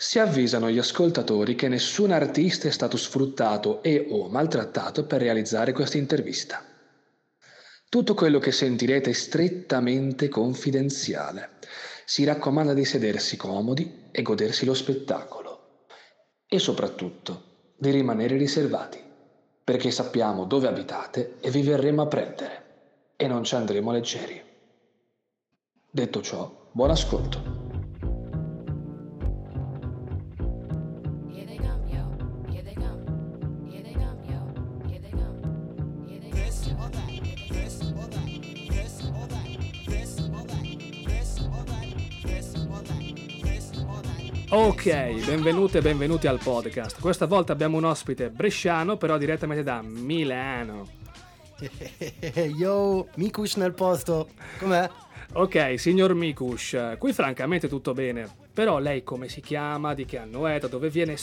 Si avvisano gli ascoltatori che nessun artista è stato sfruttato e o maltrattato per realizzare questa intervista. Tutto quello che sentirete è strettamente confidenziale. Si raccomanda di sedersi comodi e godersi lo spettacolo. E soprattutto di rimanere riservati, perché sappiamo dove abitate e vi verremo a prendere. E non ci andremo leggeri. Detto ciò, buon ascolto. Ok, benvenute e benvenuti al podcast. Questa volta abbiamo un ospite bresciano, però direttamente da Milano. Yo, Mikush nel posto, com'è? Ok, signor Mikush, qui francamente tutto bene, però lei come si chiama, di che anno è, da dove viene,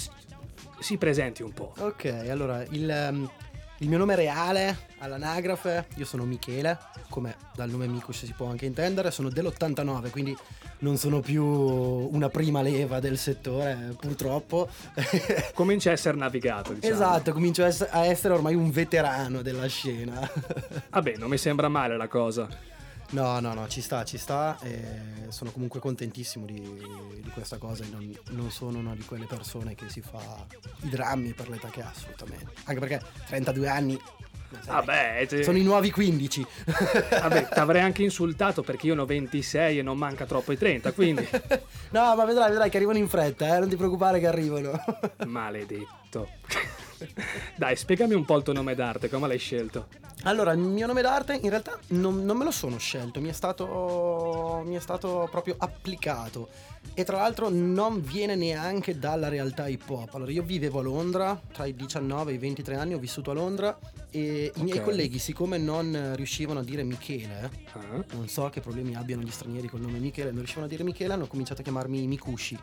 si presenti un po'. Ok, allora, il, um, il mio nome reale all'anagrafe, io sono Michele, come dal nome Mikush si può anche intendere, sono dell'89, quindi non sono più una prima leva del settore, purtroppo. Comincia a essere navigato, diciamo. Esatto, comincio a essere ormai un veterano della scena. Vabbè, non mi sembra male la cosa. No, no, no, ci sta, ci sta sono comunque contentissimo di, di questa cosa non, non, sono una di quelle persone che si fa i drammi per l'età che ha assolutamente. Anche perché 32 anni Vabbè, te... sono i nuovi 15. Vabbè, ti avrei anche insultato perché io ne ho 26 e non manca troppo i 30, quindi... no, ma vedrai, vedrai che arrivano in fretta, eh? non ti preoccupare che arrivano. Maledetto. Dai, spiegami un po' il tuo nome d'arte, come l'hai scelto? Allora, il mio nome d'arte in realtà non, non me lo sono scelto, mi è, stato, mi è stato proprio applicato e tra l'altro non viene neanche dalla realtà hip hop. Allora, io vivevo a Londra, tra i 19 e i 23 anni ho vissuto a Londra e okay. i miei colleghi, siccome non riuscivano a dire Michele, uh-huh. non so che problemi abbiano gli stranieri col nome Michele, non riuscivano a dire Michele, hanno cominciato a chiamarmi Mikushi.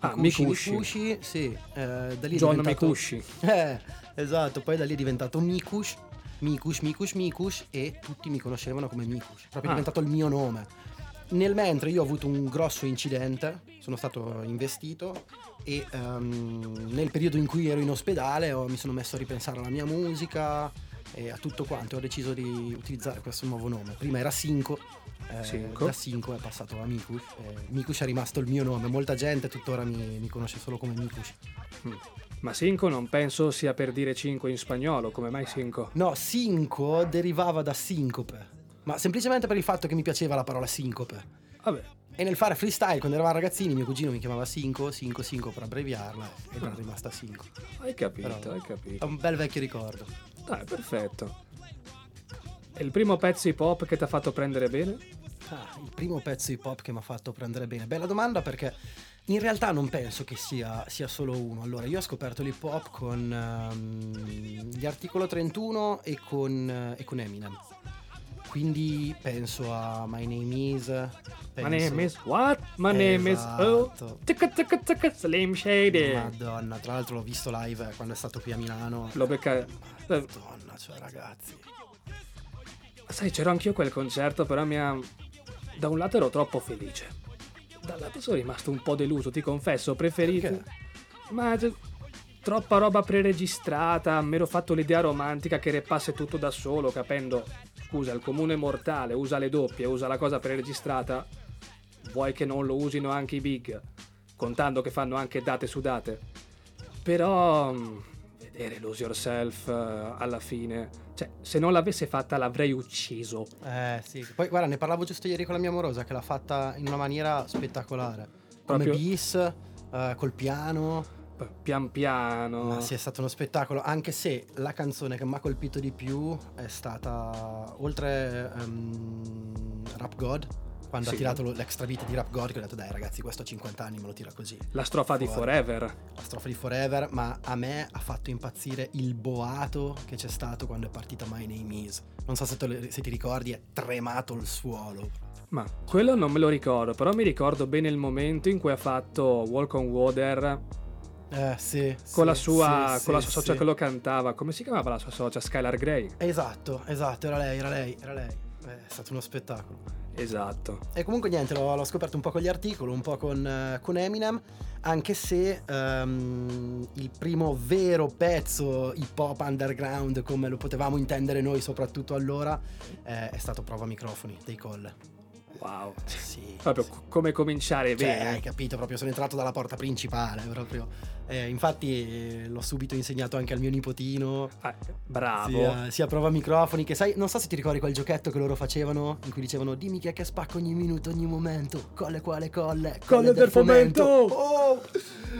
Ah, Mikushi. Mikushi, sì. Eh, da lì John diventato... Mikushi. Eh, esatto, poi da lì è diventato Mikush, Mikush, Mikush, Mikush e tutti mi conoscevano come Mikush. Proprio ah. diventato il mio nome. Nel mentre io ho avuto un grosso incidente, sono stato investito e um, nel periodo in cui ero in ospedale ho, mi sono messo a ripensare alla mia musica e a tutto quanto ho deciso di utilizzare questo nuovo nome. Prima era Cinco, eh, da Cinco è passato a Mikush. Eh, Mikush è rimasto il mio nome, molta gente tuttora mi, mi conosce solo come Mikush. Mm. Ma Cinco non penso sia per dire 5 in spagnolo, come mai Cinco? No, Cinco derivava da sincope, ma semplicemente per il fatto che mi piaceva la parola sincope. Vabbè. E nel fare freestyle, quando eravamo ragazzini, mio cugino mi chiamava Cinco, Cinco, Cinco per abbreviarla ed è rimasta Cinco. Hai capito, Però hai capito. È un bel vecchio ricordo. Dai, perfetto. E il primo pezzo hip hop che ti ha fatto prendere bene? Ah, il primo pezzo hip hop che mi ha fatto prendere bene. Bella domanda perché in realtà non penso che sia, sia, solo uno. Allora, io ho scoperto l'hip hop con um, gli Articolo 31 e con, uh, e con, Eminem. Quindi penso a My Name Is. Penso... My name is what? My name esatto. is oh. Ticca, ticca, ticca, Slim Shady. Madonna, tra l'altro l'ho visto live quando è stato qui a Milano. L'ho beccato. Madonna, cioè ragazzi. Sai, c'ero anch'io quel concerto, però mi ha. Da un lato ero troppo felice dall'altro sono rimasto un po' deluso, ti confesso, preferito... Perché? Ma troppa roba preregistrata, mi ero fatto l'idea romantica che repasse tutto da solo, capendo, scusa, il comune mortale usa le doppie, usa la cosa preregistrata, vuoi che non lo usino anche i big, contando che fanno anche date su date. Però mm, vedere Lose Yourself uh, alla fine. Cioè, se non l'avesse fatta l'avrei ucciso. Eh sì. Poi guarda, ne parlavo giusto ieri con la mia amorosa che l'ha fatta in una maniera spettacolare. Come Proprio... bis, uh, col piano. Pian piano. Ma sì, è stato uno spettacolo, anche se la canzone che mi ha colpito di più è stata, oltre um, Rap God, quando sì. ha tirato l'extra beat di Rap God che ho detto dai ragazzi questo a 50 anni me lo tira così la strofa Fuori. di Forever la strofa di Forever ma a me ha fatto impazzire il boato che c'è stato quando è partita My Name Is non so se, te, se ti ricordi è tremato il suolo ma quello non me lo ricordo però mi ricordo bene il momento in cui ha fatto Walk on Water eh, sì, con, sì, la sua, sì, con la sua socia che lo cantava. Come si chiamava la sua socia? Skylar Grey. Esatto, esatto, era lei, era lei, era lei. Eh, è stato uno spettacolo. Esatto. E comunque niente, l'ho, l'ho scoperto un po' con gli articoli, un po' con, eh, con Eminem, anche se ehm, il primo vero pezzo hip hop underground, come lo potevamo intendere noi soprattutto allora, eh, è stato Prova Microfoni dei Colle. Wow. Sì. Proprio sì. come cominciare Cioè, bene. hai capito, proprio sono entrato dalla porta principale, proprio. Eh, infatti eh, l'ho subito insegnato anche al mio nipotino. Ah, bravo. Sia, sia prova microfoni che sai, non so se ti ricordi quel giochetto che loro facevano in cui dicevano dimmi chi è che spacca ogni minuto, ogni momento, colle quale colle, Colle del fomento. Oh!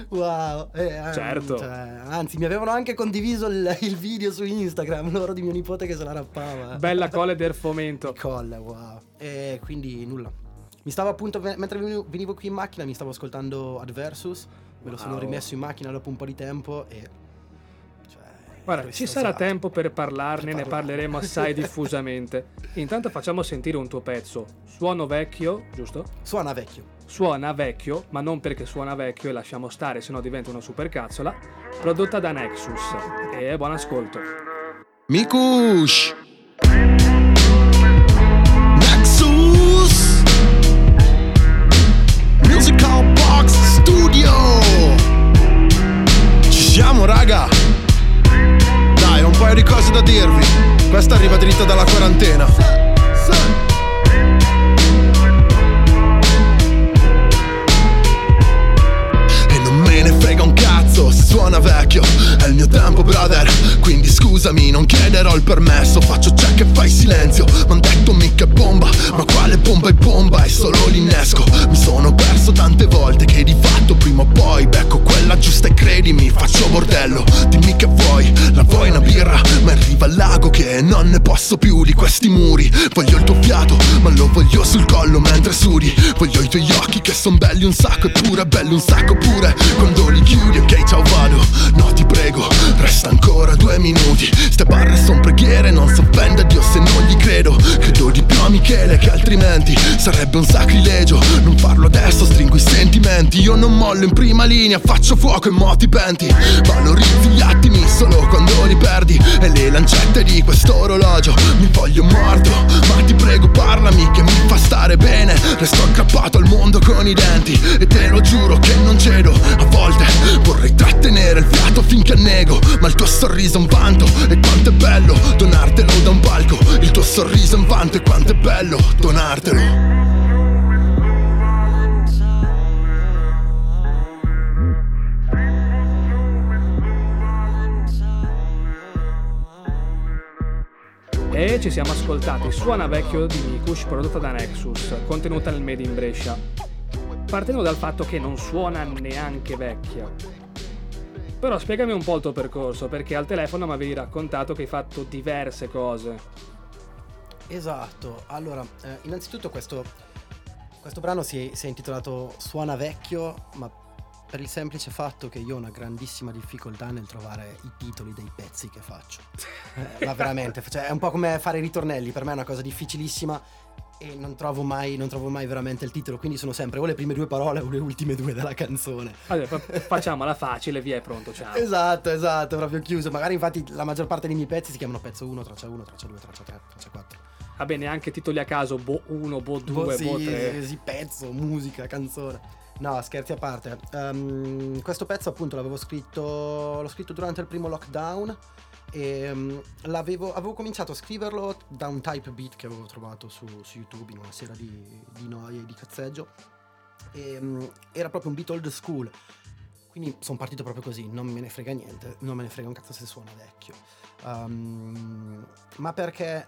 Wow, Eh, ehm, Certo. cioè, anzi mi avevano anche condiviso il, il video su Instagram, loro di mio nipote che se la rappava. Bella colle del fomento. Colle, wow. E quindi nulla. Mi stavo appunto, mentre venivo, qui in macchina, mi stavo ascoltando Adversus, me lo sono Wow. rimesso in macchina dopo un po' di tempo e... Guarda, ci sarà estasiato. tempo per parlarne, Per ne parleremo assai diffusamente. Intanto facciamo sentire un tuo pezzo. Suono vecchio, giusto? Suona vecchio. Suona vecchio, ma non perché suona vecchio e lasciamo stare, sennò diventa una supercazzola. Prodotta da Nexus. E buon ascolto. Mikush Nexus Musical Box Studio Ci siamo raga paio di cose da dirvi Questa arriva dritta dalla quarantena scusami non chiederò il permesso Faccio check e fai silenzio. M'han detto mica bomba Ma quale bomba è bomba È solo l'innesco. Mi sono perso tante volte Che di fatto prima o poi Becco quella giusta e credimi Faccio bordello. Dimmi che vuoi La vuoi una birra? Ma arriva al lago che non ne posso più di questi muri. Voglio il tuo fiato Ma lo voglio sul collo mentre sudi. Voglio i tuoi occhi che son belli un sacco Eppure belli un sacco pure. Quando li chiudi ok ciao vado. No ti prego Resta ancora due minuti Ste barre son preghiere Non so offenda Dio se non gli credo. Credo di più a Michele che altrimenti Sarebbe un sacrilegio Non farlo adesso stringo i sentimenti. Io non mollo in prima linea Faccio fuoco e mo ti penti. Valorizzi gli attimi solo quando li perdi. E le lancette di questo orologio Mi voglio morto. Ma ti prego parlami che mi fa stare bene. Resto aggrappato al mondo con i denti. E te lo giuro che non cedo. A volte vorrei trattenere il fiato finché annego Ma il tuo sorriso è un vanto E quanto è bello donartelo da un palco Il tuo sorriso un vanto E quanto è bello donartelo E ci siamo ascoltati Suona vecchio di Mikush prodotta da Nexus, contenuta nel Made in Brescia. Partendo dal fatto che non suona neanche vecchia. Però spiegami un po' il tuo percorso, perché al telefono mi avevi raccontato che hai fatto diverse cose. Esatto, allora, eh, innanzitutto questo, questo brano si è, si è intitolato Suona vecchio, ma per il semplice fatto che io ho una grandissima difficoltà nel trovare i titoli dei pezzi che faccio. Eh, ma veramente, cioè, è un po' come fare i ritornelli, per me è una cosa difficilissima e non trovo mai, non trovo mai veramente il titolo, quindi sono sempre o le prime due parole o le ultime due della canzone. Allora, fa- facciamola facile, via, è pronto, ciao. Esatto, esatto, proprio chiuso. Magari infatti la maggior parte dei miei pezzi si chiamano pezzo 1, traccia 1, traccia 2, traccia 3, traccia 4. Va bene, anche titoli a caso, Bo 1, Bo 2, Boh, sì, Bo 3. sì, pezzo, musica, canzone. No, scherzi a parte. Ehm, questo pezzo appunto l'avevo scritto, l'ho scritto durante il primo lockdown e l'avevo, avevo cominciato a scriverlo da un type beat che avevo trovato su, su YouTube in una sera di, di noia e di cazzeggio. E, ehm, era proprio un beat old school. Quindi sono partito proprio così, non me ne frega niente, non me ne frega un cazzo se suona vecchio. Ehm, ma perché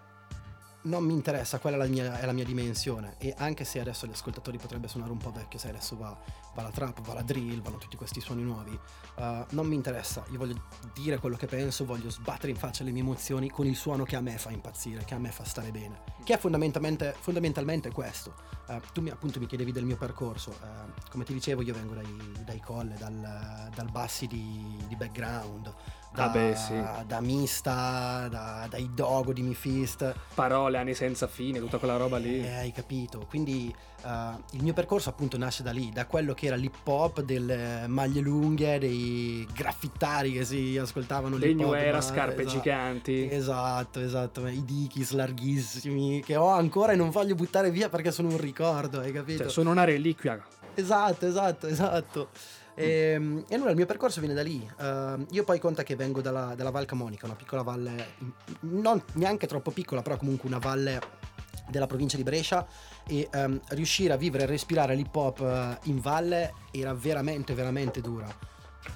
non mi interessa, quella è la, mia, è la mia dimensione. E anche se adesso agli ascoltatori potrebbe suonare un po' vecchio, sai, adesso va, va la trap, va la drill, vanno tutti questi suoni nuovi. eh, non mi interessa, io voglio dire quello che penso, voglio sbattere in faccia le mie emozioni con il suono che a me fa impazzire, che a me fa stare bene. Che è fondamentalmente, fondamentalmente questo. Eh, tu mi, appunto mi chiedevi del mio percorso. eh, come ti dicevo, io vengo dai, dai colle, dal, dal bassi di, di background Da, Ah, beh, sì. da Mista, da, dai Dogo di Mifist. Parole, anni senza fine, tutta quella roba lì. Eh, hai capito? Quindi eh, il mio percorso appunto nasce da lì, da quello che era l'hip hop, delle maglie lunghe, dei graffittari che si ascoltavano l'hip hop, era, ma- scarpe esatto. giganti. Esatto, esatto, i Dickies larghissimi che ho ancora e non voglio buttare via perché sono un ricordo, hai capito? Cioè, sono una reliquia. Esatto, esatto, esatto. E, e allora il mio percorso viene da lì. Ehm, io poi conta che vengo dalla, dalla Val Camonica, una piccola valle, in- non neanche troppo piccola, però comunque una valle della provincia di Brescia e ehm, riuscire a vivere e respirare l'hip hop eh, in valle era veramente, veramente dura.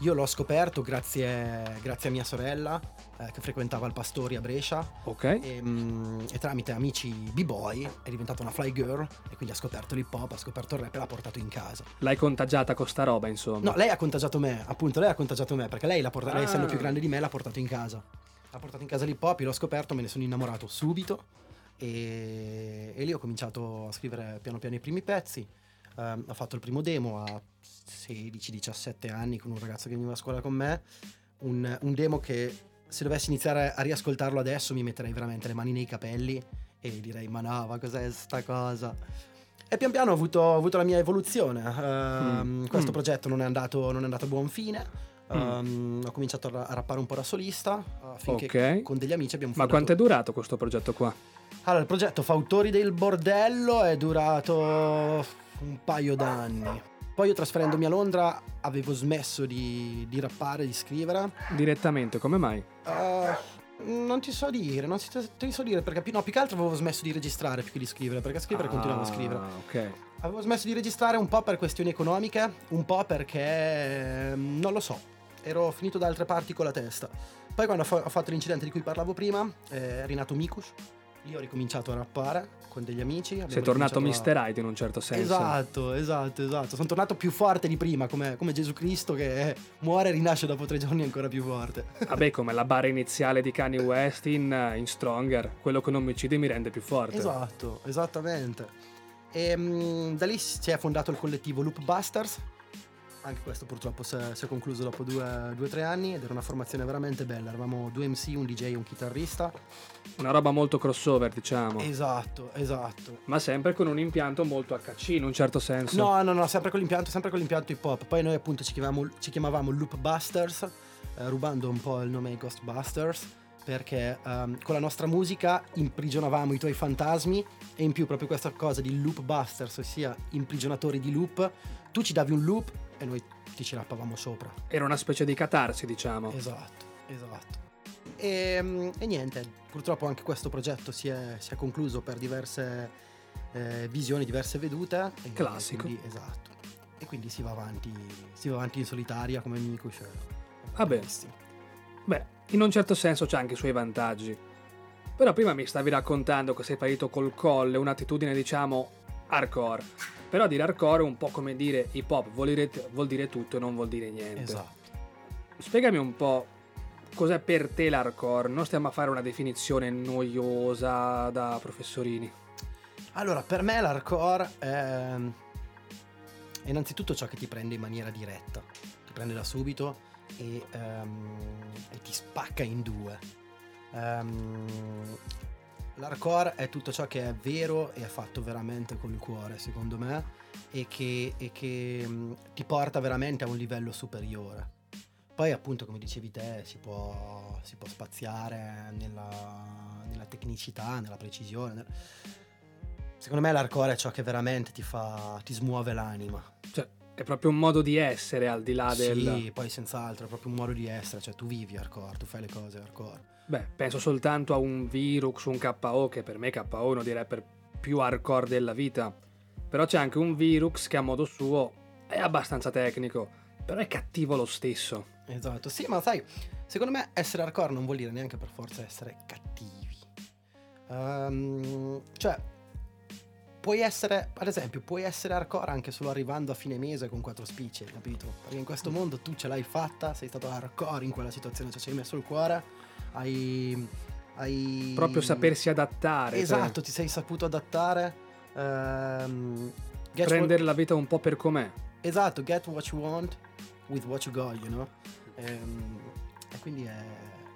Io l'ho scoperto grazie, grazie a mia sorella eh, che frequentava il Pastori a Brescia Ok? e, mm, e tramite amici b-boy è diventata una fly girl e quindi ha scoperto l'hip hop, ha scoperto il rap e l'ha portato in casa. L'hai contagiata con sta roba, insomma. No, lei ha contagiato me, appunto, lei ha contagiato me perché lei, l'ha portata, lei essendo Ah. più grande di me l'ha portato in casa. L'ha portato in casa l'hip hop, io l'ho scoperto, me ne sono innamorato subito e, e lì ho cominciato a scrivere piano piano i primi pezzi. Ehm, ho fatto il primo demo a 16-17 anni con un ragazzo che veniva a scuola con me. Un, un demo che se dovessi iniziare a riascoltarlo adesso mi metterei veramente le mani nei capelli e direi ma no, ma cos'è sta cosa? E pian piano ho avuto, ho avuto la mia evoluzione. Ehm, Mm. Questo Mm. progetto non è, andato, non è andato a buon fine. Ehm, ho cominciato a, ra- a rappare un po' da solista affinché Ok. con degli amici abbiamo Ma fondato... quanto è durato questo progetto qua? Allora, il progetto Fautori del Bordello è durato un paio d'anni. Poi io trasferendomi a Londra avevo smesso di, di rappare, di scrivere. Direttamente, come mai? Eh, non ti so dire, non ti, so dire perché più, no, più che altro avevo smesso di registrare più che di scrivere, perché scrivere continuavo a scrivere. Ah, ok. Avevo smesso di registrare un po' per questioni economiche, un po' perché ehm, non lo so, ero finito da altre parti con la testa. Poi quando ho, fa- ho fatto l'incidente di cui parlavo prima, eh, è rinato Mikus, lì ho ricominciato a rappare con degli amici. Sei tornato Mr. Hyde in un certo a- senso. Esatto, esatto, esatto. Sono tornato più forte di prima, come, come Gesù Cristo che muore e rinasce dopo tre giorni ancora più forte. Vabbè, come la barra iniziale di Kanye West in, in Stronger. Quello che non mi uccide mi rende più forte. Esatto, esattamente. E mm, da lì si è fondato il collettivo Loop Busters. Anche questo purtroppo si è, si è concluso dopo due o tre anni ed era una formazione veramente bella. Eravamo due MC, un DJ e un chitarrista. Una roba molto crossover, diciamo. Esatto, esatto. Ma sempre con un impianto molto HC in un certo senso. No, no, no, sempre con l'impianto, sempre con l'impianto hip hop. Poi noi appunto ci chiamavamo, ci chiamavamo Loop Busters, eh, rubando un po' il nome Ghostbusters. Perché ehm, con la nostra musica imprigionavamo i tuoi fantasmi e in più proprio questa cosa di loop busters, ossia imprigionatori di loop, tu ci davi un loop e noi ti ci rappavamo sopra. Era una specie di catarsi, diciamo. Esatto, esatto. E, mm, e niente, purtroppo anche questo progetto si è, si è concluso per diverse eh, visioni, diverse vedute. E Classico. quindi- esatto. E quindi si va avanti, si va avanti in solitaria come amico. Cioè, Vabbè. bellissimo. Beh, in un certo senso c'ha anche i suoi vantaggi. Però prima mi stavi raccontando che sei partito col colle, un'attitudine diciamo hardcore. Però dire hardcore è un po' come dire hip hop, vuol dire, vuol dire tutto e non vuol dire niente. Esatto. Spiegami un po' cos'è per te l'hardcore. Non stiamo a fare una definizione noiosa da professorini. Allora, per me l'hardcore è è innanzitutto ciò che ti prende in maniera diretta, ti prende da subito e, ehm, e ti spacca in due. Ehm, l'hardcore è tutto ciò che è vero e è fatto veramente con il cuore, secondo me, e che, e che, mm, ti porta veramente a un livello superiore. Poi appunto come dicevi te si può, si può spaziare nella, nella tecnicità, nella precisione. nel- Secondo me l'hardcore è ciò che veramente ti fa, ti smuove l'anima. Cioè, è proprio un modo di essere al di là del... Sì, poi senz'altro è proprio un modo di essere, cioè tu vivi hardcore, tu fai le cose hardcore. Beh, penso soltanto a un Virux, un KO, che per me KO è uno dei rapper più hardcore della vita. Però c'è anche un Virux che a modo suo è abbastanza tecnico, però è cattivo lo stesso. Esatto, sì, ma sai, secondo me essere hardcore non vuol dire neanche per forza essere cattivi. Ehm, cioè, puoi essere, ad esempio, puoi essere hardcore anche solo arrivando a fine mese con quattro spicce, capito? Perché in questo mondo tu ce l'hai fatta, sei stato hardcore in quella situazione, cioè ci hai messo il cuore, hai... hai... Proprio sapersi adattare. cioè, Esatto, ti sei saputo adattare. get prendere la vita un po' per com'è. what- esatto, get what you want with what you got, you know? Ehm, E quindi è,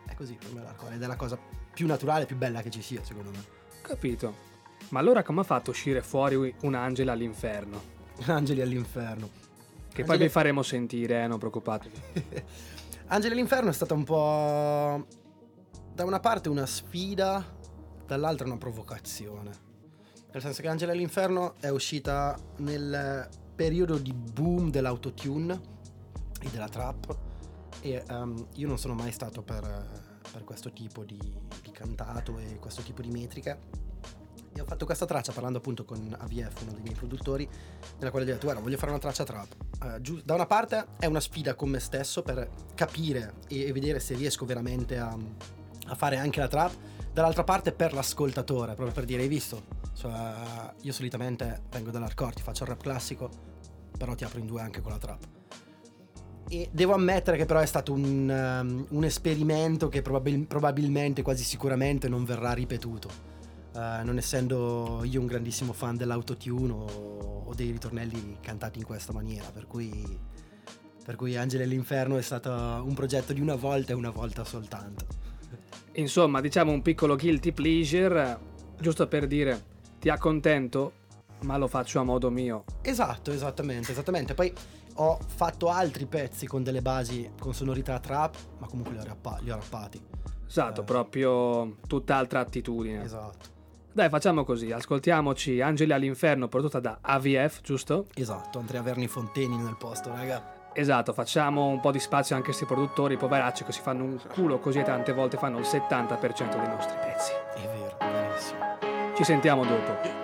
è così per me l'hardcore ed è la cosa più naturale, più bella che ci sia, secondo me. Capito. Ma allora come ha fatto a uscire fuori un angelo all'inferno? Angeli all'inferno. Che poi Angeli- vi faremo sentire, eh, non preoccupatevi. Angeli all'inferno è stata un po'. Da una parte una sfida, dall'altra una provocazione. Nel senso che Angeli all'inferno è uscita nel periodo di boom dell'autotune e della trap. E ehm, io non sono mai stato per, per questo tipo di, di cantato e questo tipo di metriche. E ho fatto questa traccia parlando appunto con AVF, uno dei miei produttori, nella quale ho detto guarda voglio fare una traccia trap Eh, giu- da una parte è una sfida con me stesso per capire e, e vedere se riesco veramente a, a fare anche la trap dall'altra parte per l'ascoltatore proprio per dire hai visto? Cioè, io solitamente vengo dall'hardcore ti faccio il rap classico però ti apro in due anche con la trap. E devo ammettere che però è stato un, um, un esperimento che probabil- probabilmente quasi sicuramente non verrà ripetuto. Uh, non essendo io un grandissimo fan dell'autotune o, o dei ritornelli cantati in questa maniera, per cui, per cui Angeli all'Inferno è stato un progetto di una volta e una volta soltanto. Insomma, diciamo un piccolo guilty pleasure, giusto per dire ti accontento, ma lo faccio a modo mio. Esatto, esattamente, esattamente. Poi ho fatto altri pezzi con delle basi con sonorità trap, ma comunque li ho, rappa- li ho rappati. Esatto, Eh. proprio tutt'altra attitudine. Esatto, Dai, facciamo così, ascoltiamoci Angeli all'inferno prodotta da AVF, giusto? esatto. Andrea Verni Fonteni nel posto, raga. Esatto, facciamo un po' di spazio anche a questi produttori poveracci che si fanno un culo così e tante volte fanno il 70% dei nostri pezzi. È vero, verissimo. Ci sentiamo dopo.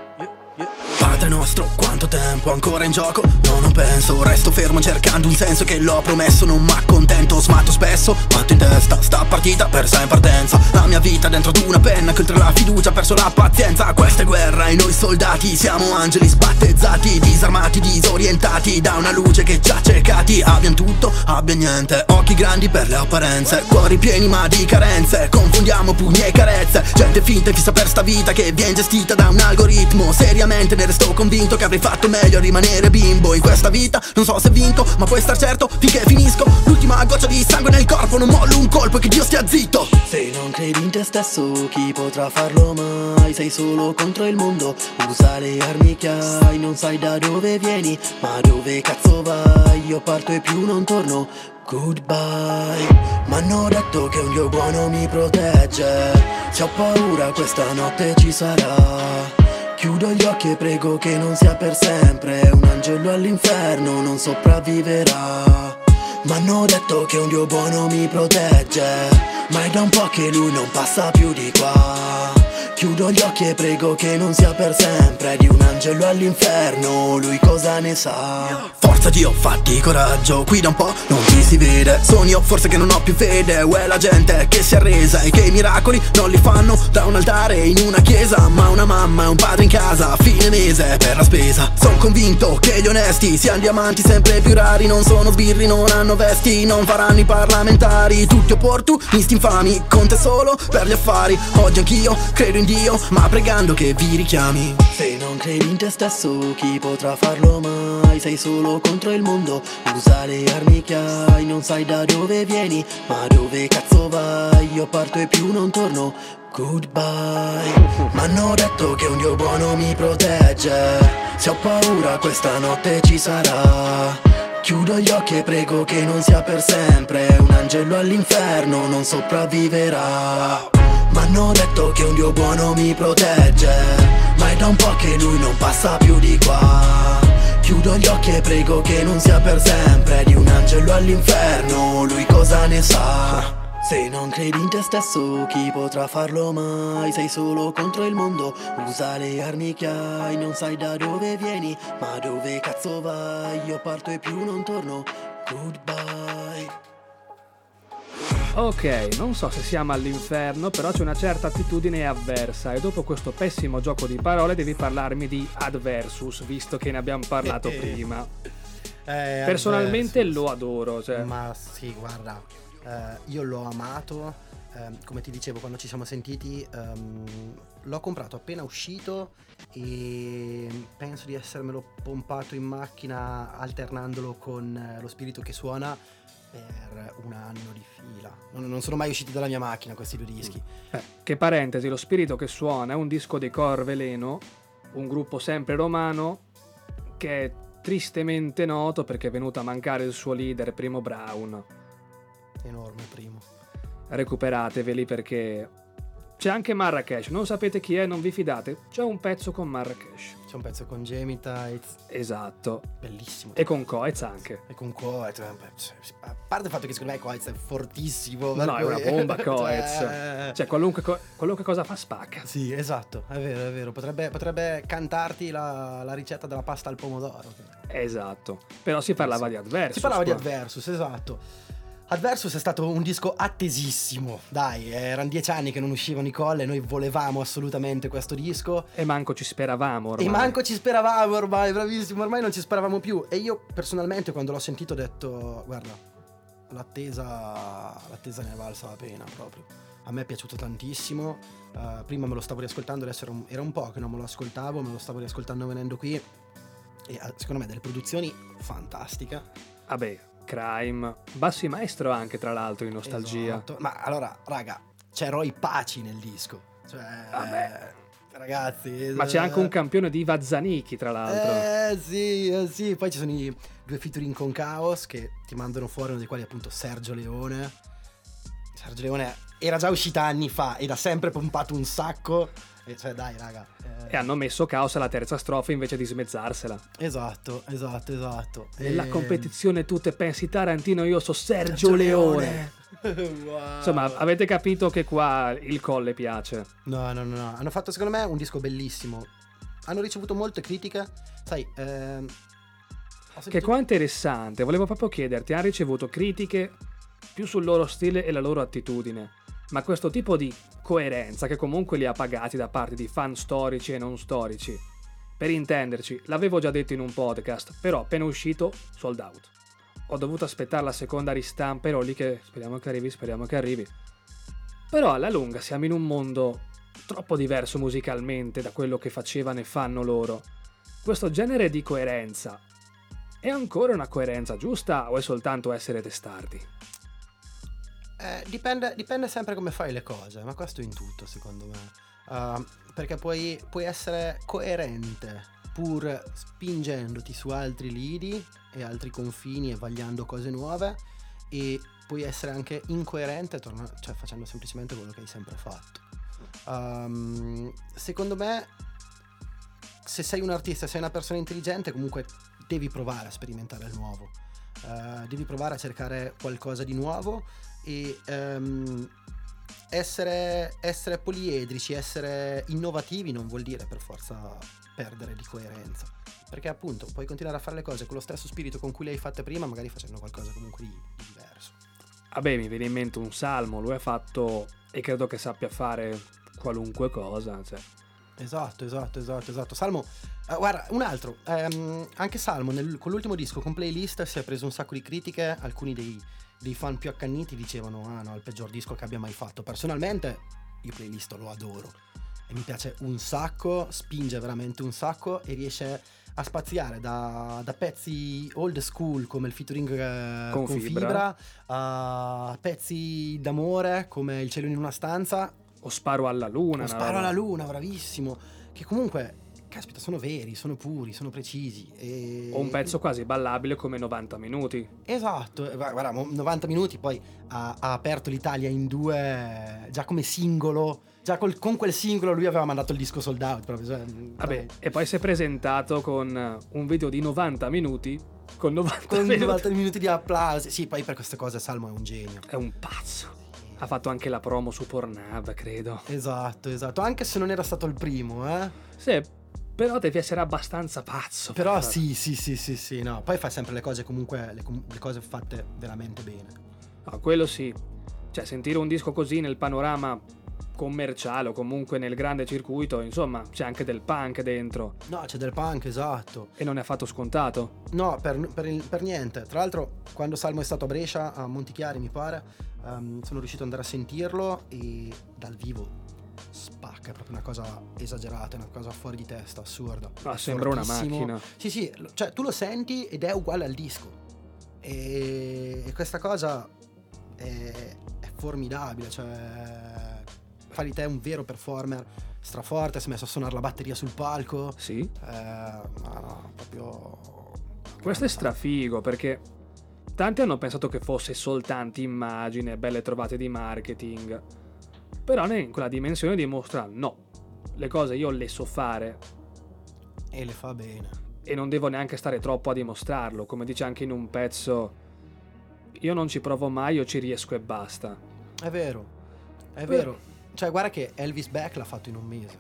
Padre nostro, quanto tempo ancora in gioco? No, non penso, resto fermo cercando un senso che l'ho promesso Non m'accontento, smatto spesso, matto in testa Sta partita per sé in partenza. La mia vita dentro ad una penna che oltre la fiducia ha perso la pazienza. Questa è guerra e noi soldati siamo angeli sbattezzati Disarmati, disorientati da una luce che ci ha ciecati Abbiamo tutto, abbiamo niente, occhi grandi per le apparenze Cuori pieni ma di carenze, confondiamo pugni e carezze Gente finta e fissa per sta vita che viene gestita da un algoritmo Seriamente ne resto convinto che avrei fatto meglio a rimanere bimbo In questa vita. Non so se vinco, ma puoi star certo finché finisco. L'ultima goccia di sangue nel corpo, non mollo un colpo e che Dio stia zitto. Se non credi in te stesso, chi potrà farlo mai? Sei solo contro il mondo, usa le armi che hai. Non sai da dove vieni, ma dove cazzo vai? Io parto e più non torno Goodbye. M'hanno detto che un Dio buono mi protegge. Se ho paura questa notte ci sarà Chiudo gli occhi e prego che non sia per sempre Un angelo all'inferno non sopravviverà. M'hanno detto che un Dio buono mi protegge Ma è da un po' che lui non passa più di qua Chiudo gli occhi e prego che non sia per sempre Di un angelo all'inferno, lui cosa ne sa? Forza Dio, fatti coraggio, qui da un po' non ti si vede Sono io forse che non ho più fede. O è la gente che si è arresa e che i miracoli non li fanno Da un altare in una chiesa. Ma una mamma e un padre in casa a fine mese per la spesa. Sono convinto che gli onesti siano diamanti sempre più rari. Non sono sbirri, non hanno vesti, non faranno i parlamentari. Tutti opportunisti infami, con te solo per gli affari. Oggi anch'io credo in Dio, ma pregando che vi richiami. Se non credi in te stesso, chi potrà farlo mai? Sei solo contro il mondo, usa le armi che hai Non sai da dove vieni, ma dove cazzo vai? Io parto e più non torno Goodbye. M'hanno detto che un Dio buono mi protegge. Se ho paura questa notte ci sarà. Chiudo gli occhi e prego che non sia per sempre. Un angelo all'inferno non sopravviverà M'hanno detto che un Dio buono mi protegge Ma è da un po' che lui non passa più di qua Chiudo gli occhi e prego che non sia per sempre Di un angelo all'inferno, lui cosa ne sa? Se non credi in te stesso, chi potrà farlo mai? Sei solo contro il mondo, usa le armi che hai Non sai da dove vieni, ma dove cazzo vai? Io parto e più non torno, goodbye Ok, non so se siamo all'inferno, però c'è una certa attitudine avversa e dopo questo pessimo gioco di parole devi parlarmi di Adversus, visto che ne abbiamo parlato Eh, eh. prima. Eh, Personalmente Adversus. lo adoro, cioè. Ma sì, guarda, eh, io l'ho amato, ehm, come ti dicevo quando ci siamo sentiti, ehm, l'ho comprato appena uscito e penso di essermelo pompato in macchina alternandolo con eh, lo spirito che suona per un anno di fila. Non, non sono mai usciti dalla mia macchina questi due dischi. Eh, che parentesi, lo spirito che suona è un disco dei Cor Veleno, un gruppo sempre romano che è tristemente noto perché è venuto a mancare il suo leader Primo Brown. Enorme primo. Recuperateveli perché c'è anche Marrakesh, non sapete chi è, non vi fidate, c'è un pezzo con Marrakesh. C'è un pezzo con Tights, Esatto. bellissimo. E con Coez anche. E con Coez, eh, cioè, a parte il fatto che secondo me Coez è fortissimo. No, è una bomba cioè, Coez. Cioè, qualunque, co- qualunque cosa fa spacca. Sì, esatto, è vero, è vero. Potrebbe, potrebbe cantarti la, la ricetta della pasta al pomodoro. Esatto. Però si parlava di Adversus. Si parlava di qua. Adversus, esatto. Adversus è stato un disco attesissimo. Dai, erano dieci anni che non uscivano i colle, noi volevamo assolutamente questo disco. E manco ci speravamo ormai. E manco ci speravamo ormai, bravissimo, ormai non ci speravamo più. E io personalmente quando l'ho sentito ho detto, guarda, l'attesa, l'attesa ne è valsa la pena proprio. A me è piaciuto tantissimo, eh, prima me lo stavo riascoltando, adesso era un, era un po' che non me lo ascoltavo, me lo stavo riascoltando venendo qui. E eh, secondo me delle produzioni fantastiche. Vabbè, Crime. Bassi maestro anche, tra l'altro, in nostalgia. Esatto. Ma allora, raga, c'è Roy Paci nel disco. Cioè, Vabbè. ragazzi. Ma c'è anche un campione di Vazzanichi, tra l'altro. Eh sì, eh sì, poi ci sono i due featuring con Chaos che ti mandano fuori, uno dei quali è appunto Sergio Leone. Sergio Leone era già uscita anni fa ed ha sempre pompato un sacco. E cioè, dai, raga. eh, E hanno messo caos alla terza strofa invece di smezzarsela. Esatto, esatto, esatto. Nella E- competizione tu te pensi Tarantino, io so Sergio Leone. Wow. Insomma, avete capito che qua il colle piace. No, no, no, no. Hanno fatto secondo me un disco bellissimo. Hanno ricevuto molte critiche. Sai, ehm, ho Che sentito- qua è interessante, volevo proprio chiederti, hanno ricevuto critiche più sul loro stile e la loro attitudine, ma questo tipo di coerenza che comunque li ha pagati da parte di fan storici e non storici. Per intenderci, l'avevo già detto in un podcast, però appena uscito, sold out. Ho dovuto aspettare la seconda ristampa, ero lì che speriamo che arrivi, speriamo che arrivi. Però alla lunga siamo in un mondo troppo diverso musicalmente da quello che facevano e fanno loro. Questo genere di coerenza è ancora una coerenza giusta o è soltanto essere testardi? Eh, dipende, dipende sempre come fai le cose, ma questo in tutto secondo me. Uh, perché puoi, puoi essere coerente pur spingendoti su altri lidi e altri confini e vagliando cose nuove e puoi essere anche incoerente torna- cioè facendo semplicemente quello che hai sempre fatto. Um, secondo me se sei un artista, sei una persona intelligente comunque devi provare a sperimentare il nuovo. Uh, devi provare a cercare qualcosa di nuovo e ehm, essere, essere poliedrici, essere innovativi non vuol dire per forza perdere di coerenza. Perché appunto puoi continuare a fare le cose con lo stesso spirito con cui le hai fatte prima, magari facendo qualcosa comunque di, di diverso. Vabbè, mi viene in mente un salmo, lui ha fatto e credo che sappia fare qualunque cosa. Cioè. Esatto, esatto, esatto, esatto. Salmo, eh, guarda, un altro, ehm, anche Salmo nel- con l'ultimo disco, con playlist, si è preso un sacco di critiche, alcuni dei, dei fan più accanniti dicevano, ah no, è il peggior disco che abbia mai fatto. Personalmente, io playlist lo adoro e mi piace un sacco, spinge veramente un sacco e riesce a spaziare da, da pezzi old school come il featuring eh, Con con, Fibra. fibra. a pezzi d'amore come il cielo in una stanza O sparo alla luna. una sparo alla luna, bravissimo. Che comunque, caspita, sono veri, sono puri, sono precisi. E... O un pezzo quasi ballabile come 90 minuti. Esatto, guarda, guarda, mo- 90 minuti poi ha, ha aperto l'Italia in due, già come singolo. Già col- con quel singolo lui aveva mandato il disco sold out proprio. cioè, Vabbè, dai. e poi si è presentato con un video di 90 minuti. Con 90 Con minuti. 90 minuti di applausi. Sì, poi per queste cose Salmo è un genio. È un pazzo. Ha fatto anche la promo su Pornhub, credo. Esatto, esatto. Anche se non era stato il primo, eh. Sì, però devi essere abbastanza pazzo. per Però fare- sì, sì, sì, sì, sì, no. Poi fa sempre le cose comunque, le, le cose fatte veramente bene. No, quello sì. Cioè, sentire un disco così nel panorama commerciale o comunque nel grande circuito, insomma, c'è anche del punk dentro. No, c'è del punk, esatto. E non è affatto scontato. No, per, per il- per niente. Tra l'altro, quando Salmo è stato a Brescia, a Montichiari, mi pare, ehm, sono riuscito ad andare a sentirlo e dal vivo spacca, è proprio una cosa esagerata, una cosa fuori di testa, assurda. Ah, sembra una macchina. Sì, sì, cioè tu lo senti ed è uguale al disco. E, e questa cosa è, è formidabile, cioè fa di te un vero performer straforte, si è messo a suonare la batteria sul palco. Sì. Eh, no, no, proprio... Questo è strafigo perché tanti hanno pensato che fosse soltanto immagine, belle trovate di marketing. Però in quella dimensione dimostra no, le cose io le so fare. E le fa bene. E non devo neanche stare troppo a dimostrarlo, come dice anche in un pezzo. Io non ci provo mai, io ci riesco e basta. È vero, è Per- vero. Cioè, guarda che Elvis Beck l'ha fatto in un mese.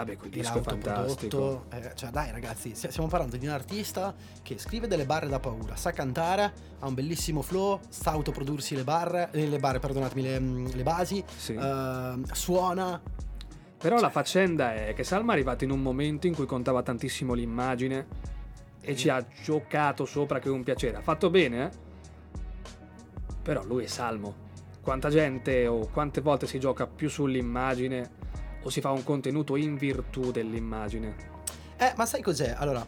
Vabbè, quel disco è fantastico. Eh, cioè, dai, ragazzi, st- stiamo parlando di un artista che scrive delle barre da paura, sa cantare, ha un bellissimo flow, sa autoprodursi le barre, eh, le barre, perdonatemi, le, mm, le basi, Sì. eh, suona. Però la faccenda è che Salma è arrivato in un momento in cui contava tantissimo l'immagine e ci ha giocato sopra che è un piacere. Ha fatto bene, eh? Però lui è Salmo. Quanta gente o quante volte si gioca più sull'immagine o si fa un contenuto in virtù dell'immagine? Eh, ma sai cos'è? Allora,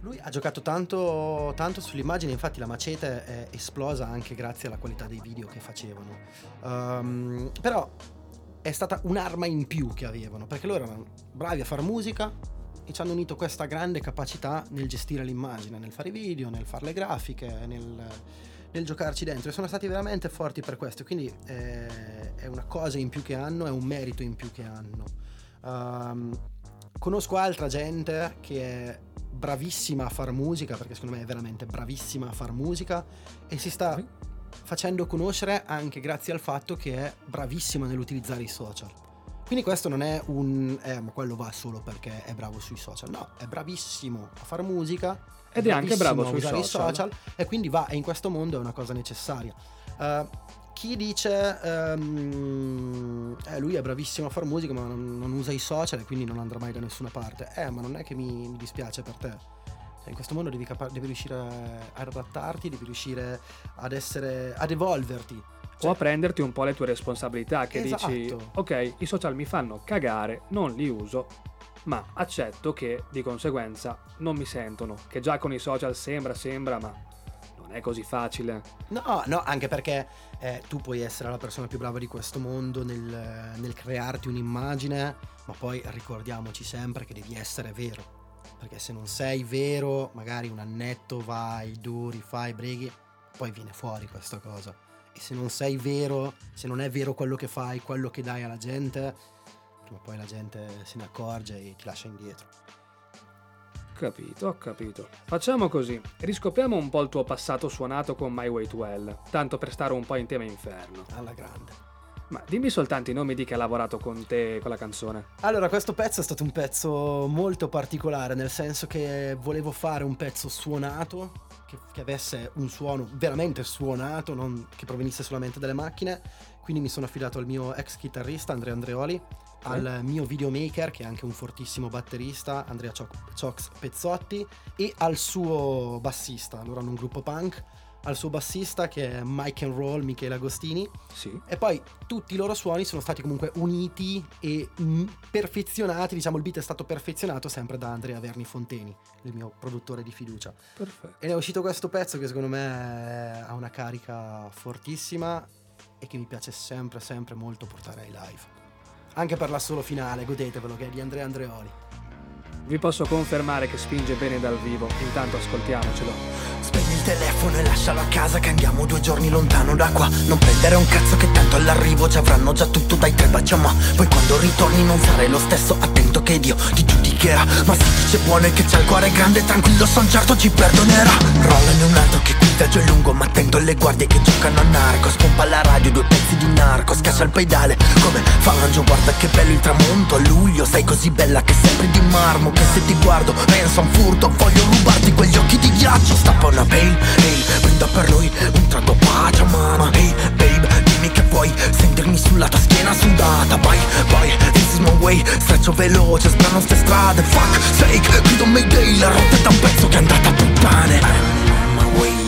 lui ha giocato tanto, tanto sull'immagine, infatti la macete è esplosa anche grazie alla qualità dei video che facevano. Ehm, però è stata un'arma in più che avevano, perché loro erano bravi a fare musica e ci hanno unito questa grande capacità nel gestire l'immagine, nel fare i video, nel fare le grafiche, nel, nel giocarci dentro e sono stati veramente forti per questo, quindi eh, è una cosa in più che hanno, è un merito in più che hanno. Ehm, conosco altra gente che è bravissima a far musica, perché secondo me è veramente bravissima a far musica e si sta facendo conoscere anche grazie al fatto che è bravissima nell'utilizzare i social. Quindi questo non è un eh, ma quello va solo perché è bravo sui social. No, è bravissimo a fare musica Ed è anche bravo sui social. social e quindi va e in questo mondo è una cosa necessaria. Eh, chi dice ehm, eh, lui è bravissimo a fare musica ma non, non usa i social e quindi non andrà mai da nessuna parte. Eh, ma non è che mi, mi dispiace per te. Cioè, in questo mondo devi, capa- devi riuscire a, ad adattarti, devi riuscire ad essere ad evolverti. o a prenderti un po' le tue responsabilità che dici Esatto. ok i social mi fanno cagare non li uso ma accetto che di conseguenza non mi sentono che già con i social sembra sembra ma non è così facile No, no, anche perché eh, tu puoi essere la persona più brava di questo mondo nel, nel crearti un'immagine, ma poi ricordiamoci sempre che devi essere vero. Perché se non sei vero, magari un annetto vai, duri, fai, breghi, poi viene fuori questa cosa. E se non sei vero, se non è vero quello che fai, quello che dai alla gente, o poi la gente se ne accorge e ti lascia indietro. capito ho capito facciamo così riscopriamo un po' il tuo passato suonato con My Way to Hell tanto per stare un po' in tema inferno Alla grande. ma dimmi soltanto i nomi di chi ha lavorato con te con la canzone Allora, questo pezzo è stato un pezzo molto particolare, nel senso che volevo fare un pezzo suonato, che, che avesse un suono veramente suonato, non che provenisse solamente dalle macchine. Quindi mi sono affidato al mio ex chitarrista Andrea Andreoli, al mio videomaker che è anche un fortissimo batterista Andrea Ciox Pezzotti e al suo bassista, loro hanno un gruppo punk, al suo bassista che è Mike and Roll Michele Agostini sì e poi tutti i loro suoni sono stati comunque uniti e perfezionati, diciamo il beat è stato perfezionato sempre da Andrea Verni Fonteni, il mio produttore di fiducia. perfetto E ne è uscito questo pezzo che secondo me ha una carica fortissima e che mi piace sempre, sempre molto portare ai live. Anche per l'assolo finale, godetevelo, che è di Andrea Andreoli. Vi posso confermare che spinge bene dal vivo. Intanto ascoltiamocelo. Spegni il telefono e lascialo a casa che andiamo due giorni lontano da qua. Non prendere un cazzo che tanto all'arrivo ci avranno già tutto dai tre baci ma Poi quando ritorni non sarai lo stesso. Attento che Dio ti giudicherà Ma si dice buono e che c'ha il cuore grande tranquillo son certo ci perdonerà. Rollane un altro che qui viaggio è lungo ma attento alle guardie che giocano a narcos Pompa alla radio due pezzi di narco Scaccia il pedale. Come fangio Guarda che bello il tramonto. A luglio Sei così bella che sembri di marmo Che se ti guardo penso a un furto. Voglio rubarti quegli occhi di ghiaccio. Stappa una pale, hey, brinda per lui Un trago pace a mano Hey babe, dimmi che vuoi Sentirmi sulla tua schiena sudata. Bye, bye, this is my way. Streccio veloce, sbrano ste strade. Fuck sake, grido Mayday La rotta è da un pezzo che è andata a puttane. I'm on my way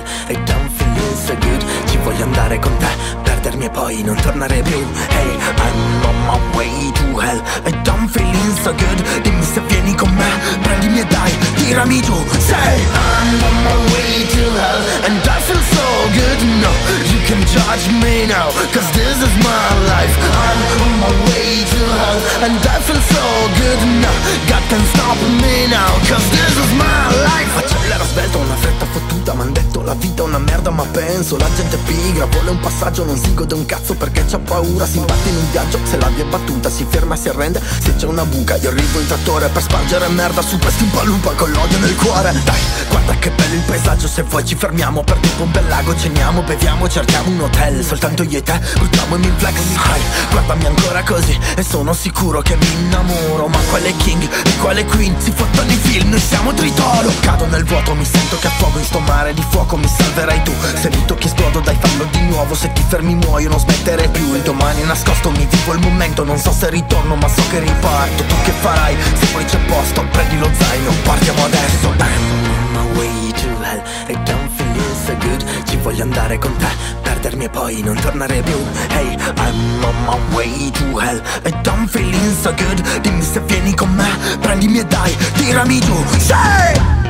to hell I don't feel so good Ci voglio andare con te Perdermi e poi non tornare più. Hey, I'm on my way to hell. I don't feel so good. Dimmi se vieni con me Prendimi e dai, ti tirami giù. Say I'm on my way to hell And I feel so good. No, you can judge me now Cause this is my life. I'm on my way to hell And I feel so good. Now God can stop me now Cause this is my life. Accelera svelto, una fretta fottuta M'han detto la vita è una merda ma penso La gente pigra, vuole un passaggio Non si gode un cazzo perché c'ha paura Si imbatte in un viaggio, se la via è battuta Si ferma e si arrende, se c'è una buca Io arrivo in trattore per spargere merda Su questi palupa con l'odio nel cuore. Dai, guarda che bello il paesaggio Se vuoi ci fermiamo per tipo un bel lago Ceniamo, beviamo, cerchiamo un hotel Soltanto io e te, buttiamo in flex. Hai, guardami ancora così E sono sicuro che mi innamoro Ma quale king e quale queen? Si fottono i film, noi siamo tritolo. Cado nel vuoto, mi sento che affogo in sto mare di fuoco Mi salverai tu. Se mi tocchi esplodo, dai fallo di nuovo Se ti fermi muoio, non smettere più. Il domani nascosto, mi vivo il momento Non so se ritorno, ma so che riparto. Tu che farai? Se poi c'è posto, prendi lo zaino Partiamo adesso. I'm on my way to hell I don't feel so good. Ci voglio andare con te Perdermi e poi non tornare più. Hey, I'm on my way to hell I don't feel so good. Dimmi se vieni con me Prendimi e dai, tirami giù. Say!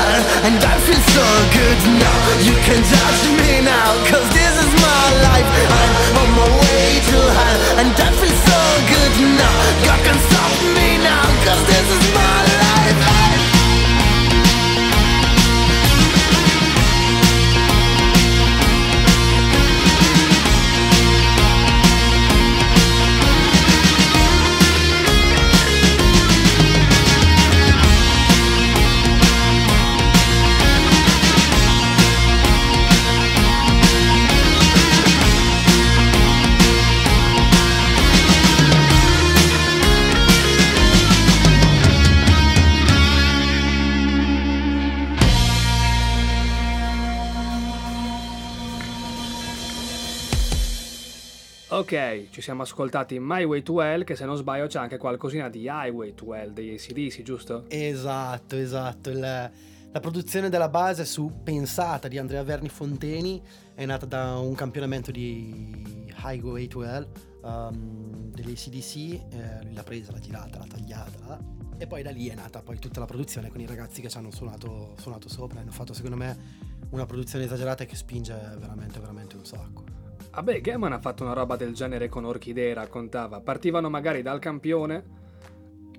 Her And I feel so good now. You can judge me now Cause this is my life. I'm on my way to her And I feel so good now. God can stop me now Cause this is my life ci siamo ascoltati My Way to Hell, che se non sbaglio c'è anche qualcosina di Highway to Hell degli ACDC, giusto? Esatto, esatto. Il- la produzione della base su Pensata di Andrea Verni Fonteni è nata da un campionamento di Highway to Hell um, degli ACDC, eh, lui l'ha presa, l'ha girata, l'ha tagliata e poi da lì è nata poi tutta la produzione con i ragazzi che ci hanno suonato, suonato sopra. Hanno fatto secondo me una produzione esagerata che spinge veramente, veramente un sacco. Vabbè, Gammon ha fatto una roba del genere con Orchidea, raccontava. Partivano magari dal campione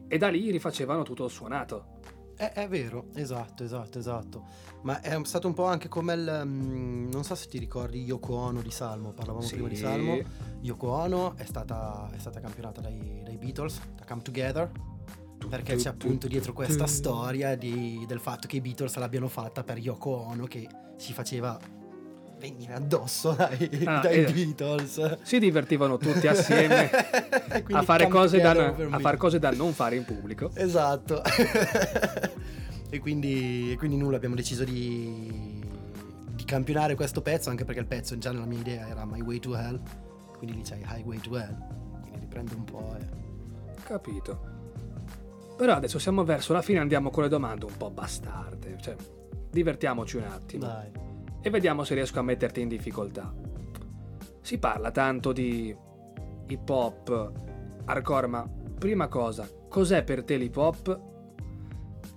e da lì rifacevano tutto il suonato. È, è vero, esatto, esatto, esatto. Ma è stato un po' anche come il. mm, non so se ti ricordi Yoko Ono di Salmo, parlavamo Sì. prima di Salmo. Yoko Ono è stata, è stata campionata dai, dai Beatles, da Come Together. Perché c'è appunto dietro questa storia di- del fatto che i Beatles l'abbiano fatta per Yoko Ono che si faceva venire addosso dai, Ah, dai eh. Beatles. Si divertivano tutti assieme a fare, cose da, a fare cose da non fare in pubblico. Esatto. e, quindi, e quindi nulla, abbiamo deciso di, di campionare questo pezzo, anche perché il pezzo già nella mia idea era My Way to Hell, quindi lì c'è Highway to Hell, quindi riprendo un po' e... Capito. Però adesso siamo verso la fine, andiamo con le domande un po' bastarde. Cioè, divertiamoci un attimo. Dai. E vediamo se riesco a metterti in difficoltà. Si parla tanto di hip hop, hardcore, ma prima cosa, cos'è per te l'hip hop?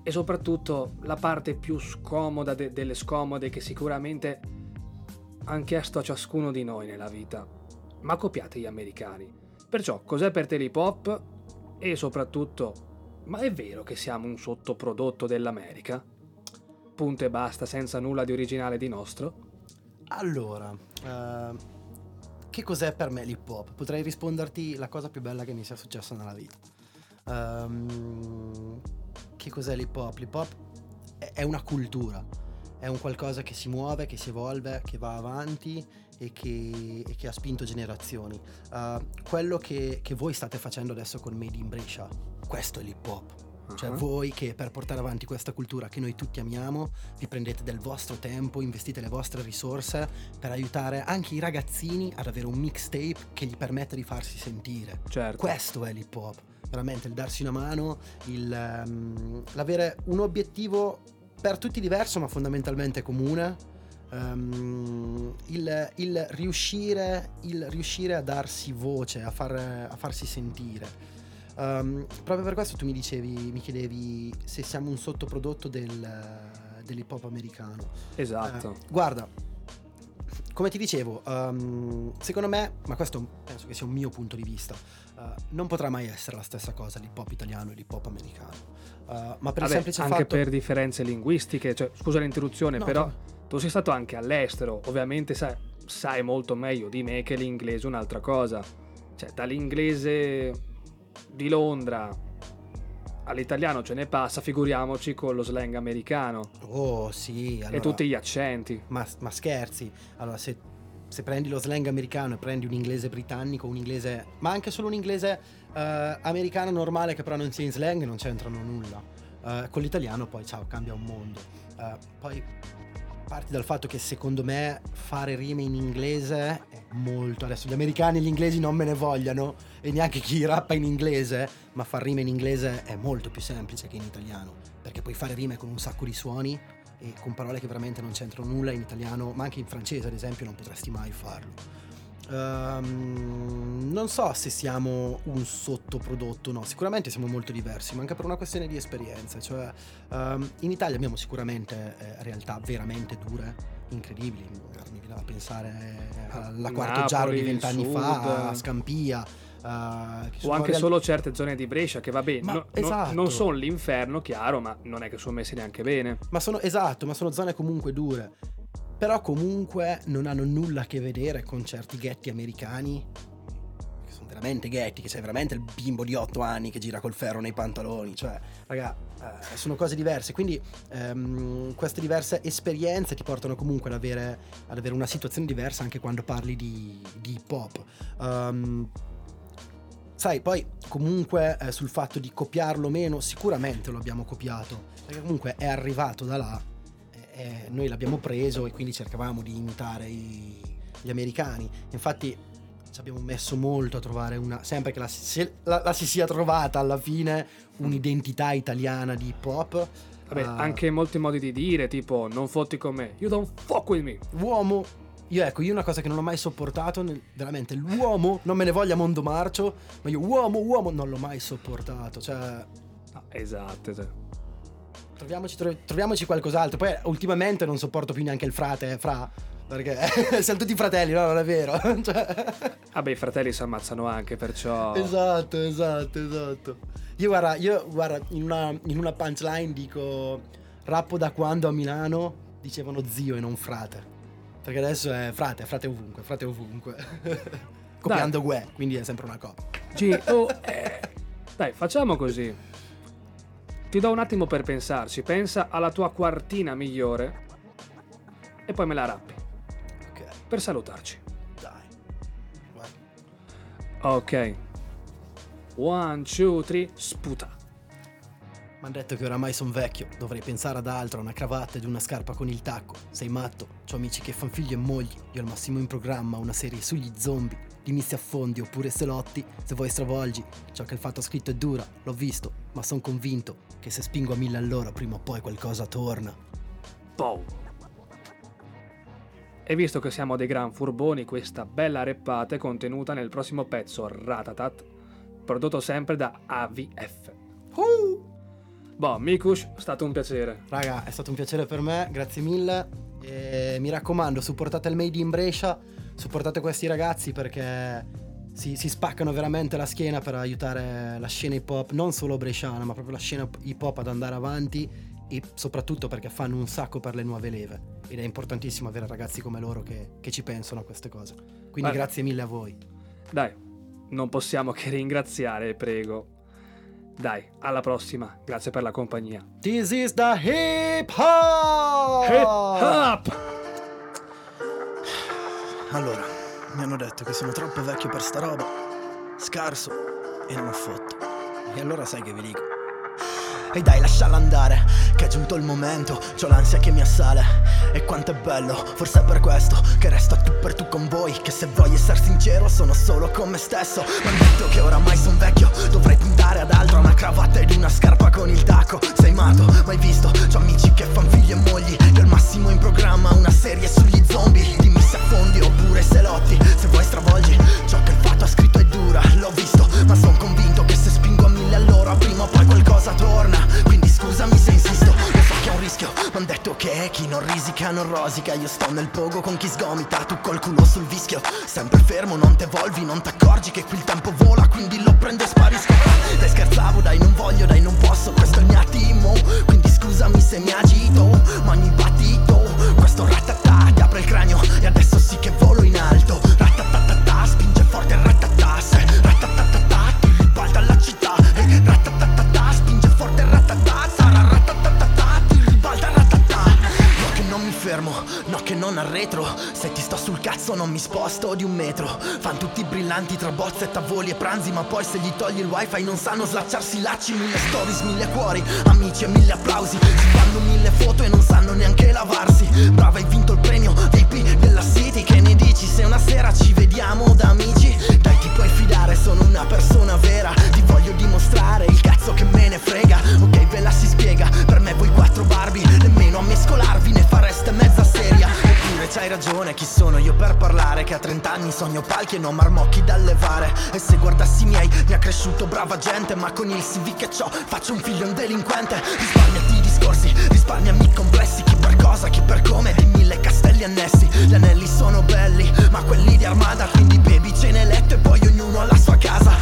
E soprattutto la parte più scomoda de- delle scomode che sicuramente han chiesto a ciascuno di noi nella vita, ma copiate gli americani. Perciò, cos'è per te l'hip hop? E soprattutto, ma è vero che siamo un sottoprodotto dell'America? Punto e basta, senza nulla di originale di nostro? Allora, eh, che cos'è per me l'hip hop? Potrei risponderti la cosa più bella che mi sia successa nella vita. Ehm, che cos'è l'hip hop? L'hip hop è, una cultura, è un qualcosa che si muove, che si evolve, che va avanti e che, e che ha spinto generazioni. Eh, quello che, che voi state facendo adesso con Made in Brescia, questo è l'hip hop. Cioè Ah. voi che per portare avanti questa cultura che noi tutti amiamo, vi prendete del vostro tempo, investite le vostre risorse per aiutare anche i ragazzini ad avere un mixtape che gli permetta di farsi sentire. Certo. Questo è l'hip hop, veramente il darsi una mano, il, ehm, l'avere un obiettivo per tutti diverso ma fondamentalmente comune. ehm, il, il riuscire, il riuscire a darsi voce, a, far- a farsi sentire. Um, proprio per questo tu mi dicevi, mi chiedevi se siamo un sottoprodotto del, dell'hip hop americano. Esatto. Eh, guarda, come ti dicevo, um, secondo me, ma questo penso che sia un mio punto di vista, uh, non potrà mai essere la stessa cosa l'hip hop italiano e l'hip hop americano. Uh, ma per Vabbè, il semplice anche fatto... per differenze linguistiche, cioè, scusa l'interruzione, No, però no. tu sei stato anche all'estero, ovviamente sai, sai molto meglio di me che l'inglese è un'altra cosa. Cioè, dall'inglese di Londra all'italiano ce ne passa, figuriamoci con lo slang americano Oh sì, allora... e tutti gli accenti. Ma, ma scherzi, allora se, se prendi lo slang americano e prendi un inglese britannico, un inglese, ma anche solo un inglese eh, americano normale che però non sia in slang, non c'entrano nulla. Eh, con l'italiano poi ciao, cambia un mondo. Eh, poi parti dal fatto che secondo me fare rime in inglese è molto adesso gli americani e gli inglesi non me ne vogliano e neanche chi rappa in inglese ma far rime in inglese è molto più semplice che in italiano perché puoi fare rime con un sacco di suoni e con parole che veramente non c'entrano nulla in italiano ma anche in francese ad esempio non potresti mai farlo Ehm, non so se siamo un sottoprodotto no sicuramente siamo molto diversi ma anche per una questione di esperienza cioè ehm, in Italia abbiamo sicuramente eh, realtà veramente dure incredibili mi viene da pensare alla Quarto Napoli, Giaro di vent'anni fa a Scampia che O anche solo certe zone di Brescia che vabbè, Ma no- no- esatto. non sono l'inferno, chiaro, ma non è che sono messi neanche bene. Ma sono esatto, ma sono zone comunque dure. Però comunque non hanno nulla a che vedere con certi ghetti americani. Che sono veramente ghetti, che c'è veramente il bimbo di 8 anni che gira col ferro nei pantaloni. Cioè, raga, eh, sono cose diverse. Quindi ehm, queste diverse esperienze ti portano comunque ad avere, ad avere una situazione diversa anche quando parli di, di hip hop. Ehm, sai, poi comunque eh, sul fatto di copiarlo o meno, sicuramente lo abbiamo copiato, perché comunque è arrivato da là, e- e noi l'abbiamo preso e quindi cercavamo di imitare i- gli americani. Infatti ci abbiamo messo molto a trovare una, sempre che la, si- se la- la si sia trovata alla fine un'identità italiana di hip hop. Vabbè, eh, anche molti modi di dire, tipo non fotti con me, you don't fuck with me. uomo. Io ecco, io una cosa che non ho mai sopportato, nel- veramente l'uomo, non me ne voglia Mondo Marcio, ma io uomo, uomo non l'ho mai sopportato, cioè No, esatto, cioè. Troviamoci, tro- troviamoci qualcos'altro. Poi ultimamente non sopporto più neanche il frate, fra, perché siamo tutti fratelli, no, non è vero. Cioè, Vabbè, i fratelli si ammazzano anche, perciò... Esatto, esatto, esatto. Io guarda, io guarda, in una, in una punchline dico rappo da quando a Milano dicevano zio e non frate. Perché adesso è frate, frate ovunque, frate ovunque. Copiando Gue, quindi è sempre una coppia. G, oh, eh. Dai, facciamo così. Ti do un attimo per pensarci. Pensa alla tua quartina migliore e poi me la rappi Ok, per salutarci. dai. Vai. Ok. One, two, three, sputa. Mi hanno detto che oramai sono vecchio, dovrei pensare ad altro, a una cravatta ed una scarpa con il tacco. Sei matto, ho amici che fan figli e mogli, io al massimo in programma una serie sugli zombie. Dimmi se affondi oppure se lotti, se vuoi stravolgi. Ciò che il fatto scritto è dura, l'ho visto, ma sono convinto che se spingo a mille all'ora prima o poi qualcosa torna. Boom. E visto che siamo dei gran furboni, questa bella reppata è contenuta nel prossimo pezzo Ratatat, prodotto sempre da AVF. Boh, Mikush, è stato un piacere. Raga, è stato un piacere per me, grazie mille. E mi raccomando, supportate il Made in Brescia, supportate questi ragazzi perché si, si spaccano veramente la schiena per aiutare la scena hip hop, non solo bresciana, ma proprio la scena hip hop ad andare avanti e soprattutto perché fanno un sacco per le nuove leve. Ed è importantissimo avere ragazzi come loro che, che ci pensano a queste cose. Quindi Guarda. grazie mille a voi. Dai, non possiamo che ringraziare, prego. Dai, alla prossima, grazie per la compagnia. This is the hip hop! Hip hop! Allora, mi hanno detto che sono troppo vecchio per sta roba, scarso e non ho fatto. E allora sai che vi dico? E dai, lasciala andare, che è giunto il momento, c'ho l'ansia che mi assale. E quanto è bello, forse è per questo che resto a tu per tu con voi. Che se voglio essere sincero, sono solo con me stesso. Hanno detto che oramai son vecchio, dovrei puntare ad altro. Una cravatta ed una scarpa con il tacco. Sei matto, mai visto? C'ho amici che fan figli e mogli. Al massimo in programma una serie sugli zombie. Dimmi se affondi oppure se lotti Se vuoi stravolgi. Ciò che il fatto ha scritto è dura L'ho visto ma sono convinto che se spingo a mille all'ora Prima o poi qualcosa torna. Quindi scusami se insisto Lo so che è un rischio ma detto che chi non risica non rosica. Io sto nel pogo con chi sgomita Tu col culo sul vischio. Sempre fermo non te t'evolvi non t'accorgi Che qui il tempo vola quindi lo prendo e sparisco. Dai scherzavo dai non voglio dai non posso Questo è il mio attimo. Quindi scusami se mi agito Ma ogni arretro Se ti sto sul cazzo non mi sposto di un metro. Fan tutti brillanti tra bozze, tavoli e pranzi Ma poi se gli togli il wifi non sanno slacciarsi i lacci. Mille stories, mille cuori, amici e mille applausi. Si fanno mille foto e non sanno neanche lavarsi. Brava hai vinto il premio VIP della City. Che ne dici se una sera ci vediamo da amici? Dai ti puoi fidare, sono una persona vera. Ti voglio dimostrare il cazzo che me ne frega. Ok ve la si spiega, per me voi quattro Barbie Nemmeno a mescolarvi ne fareste mezza seria c'hai ragione, chi sono io per parlare? Che a 30 anni sogno palchi e non marmocchi da levare. E se guardassi i miei, mi ha cresciuto brava gente, ma con il CV che ho faccio un figlio un delinquente. Risparmiati i discorsi, risparmiami i complessi, chi per cosa, chi per come, di mille castelli annessi. Gli anelli sono belli, ma quelli di Armada, quindi baby ce ne letto e poi ognuno ha la sua casa.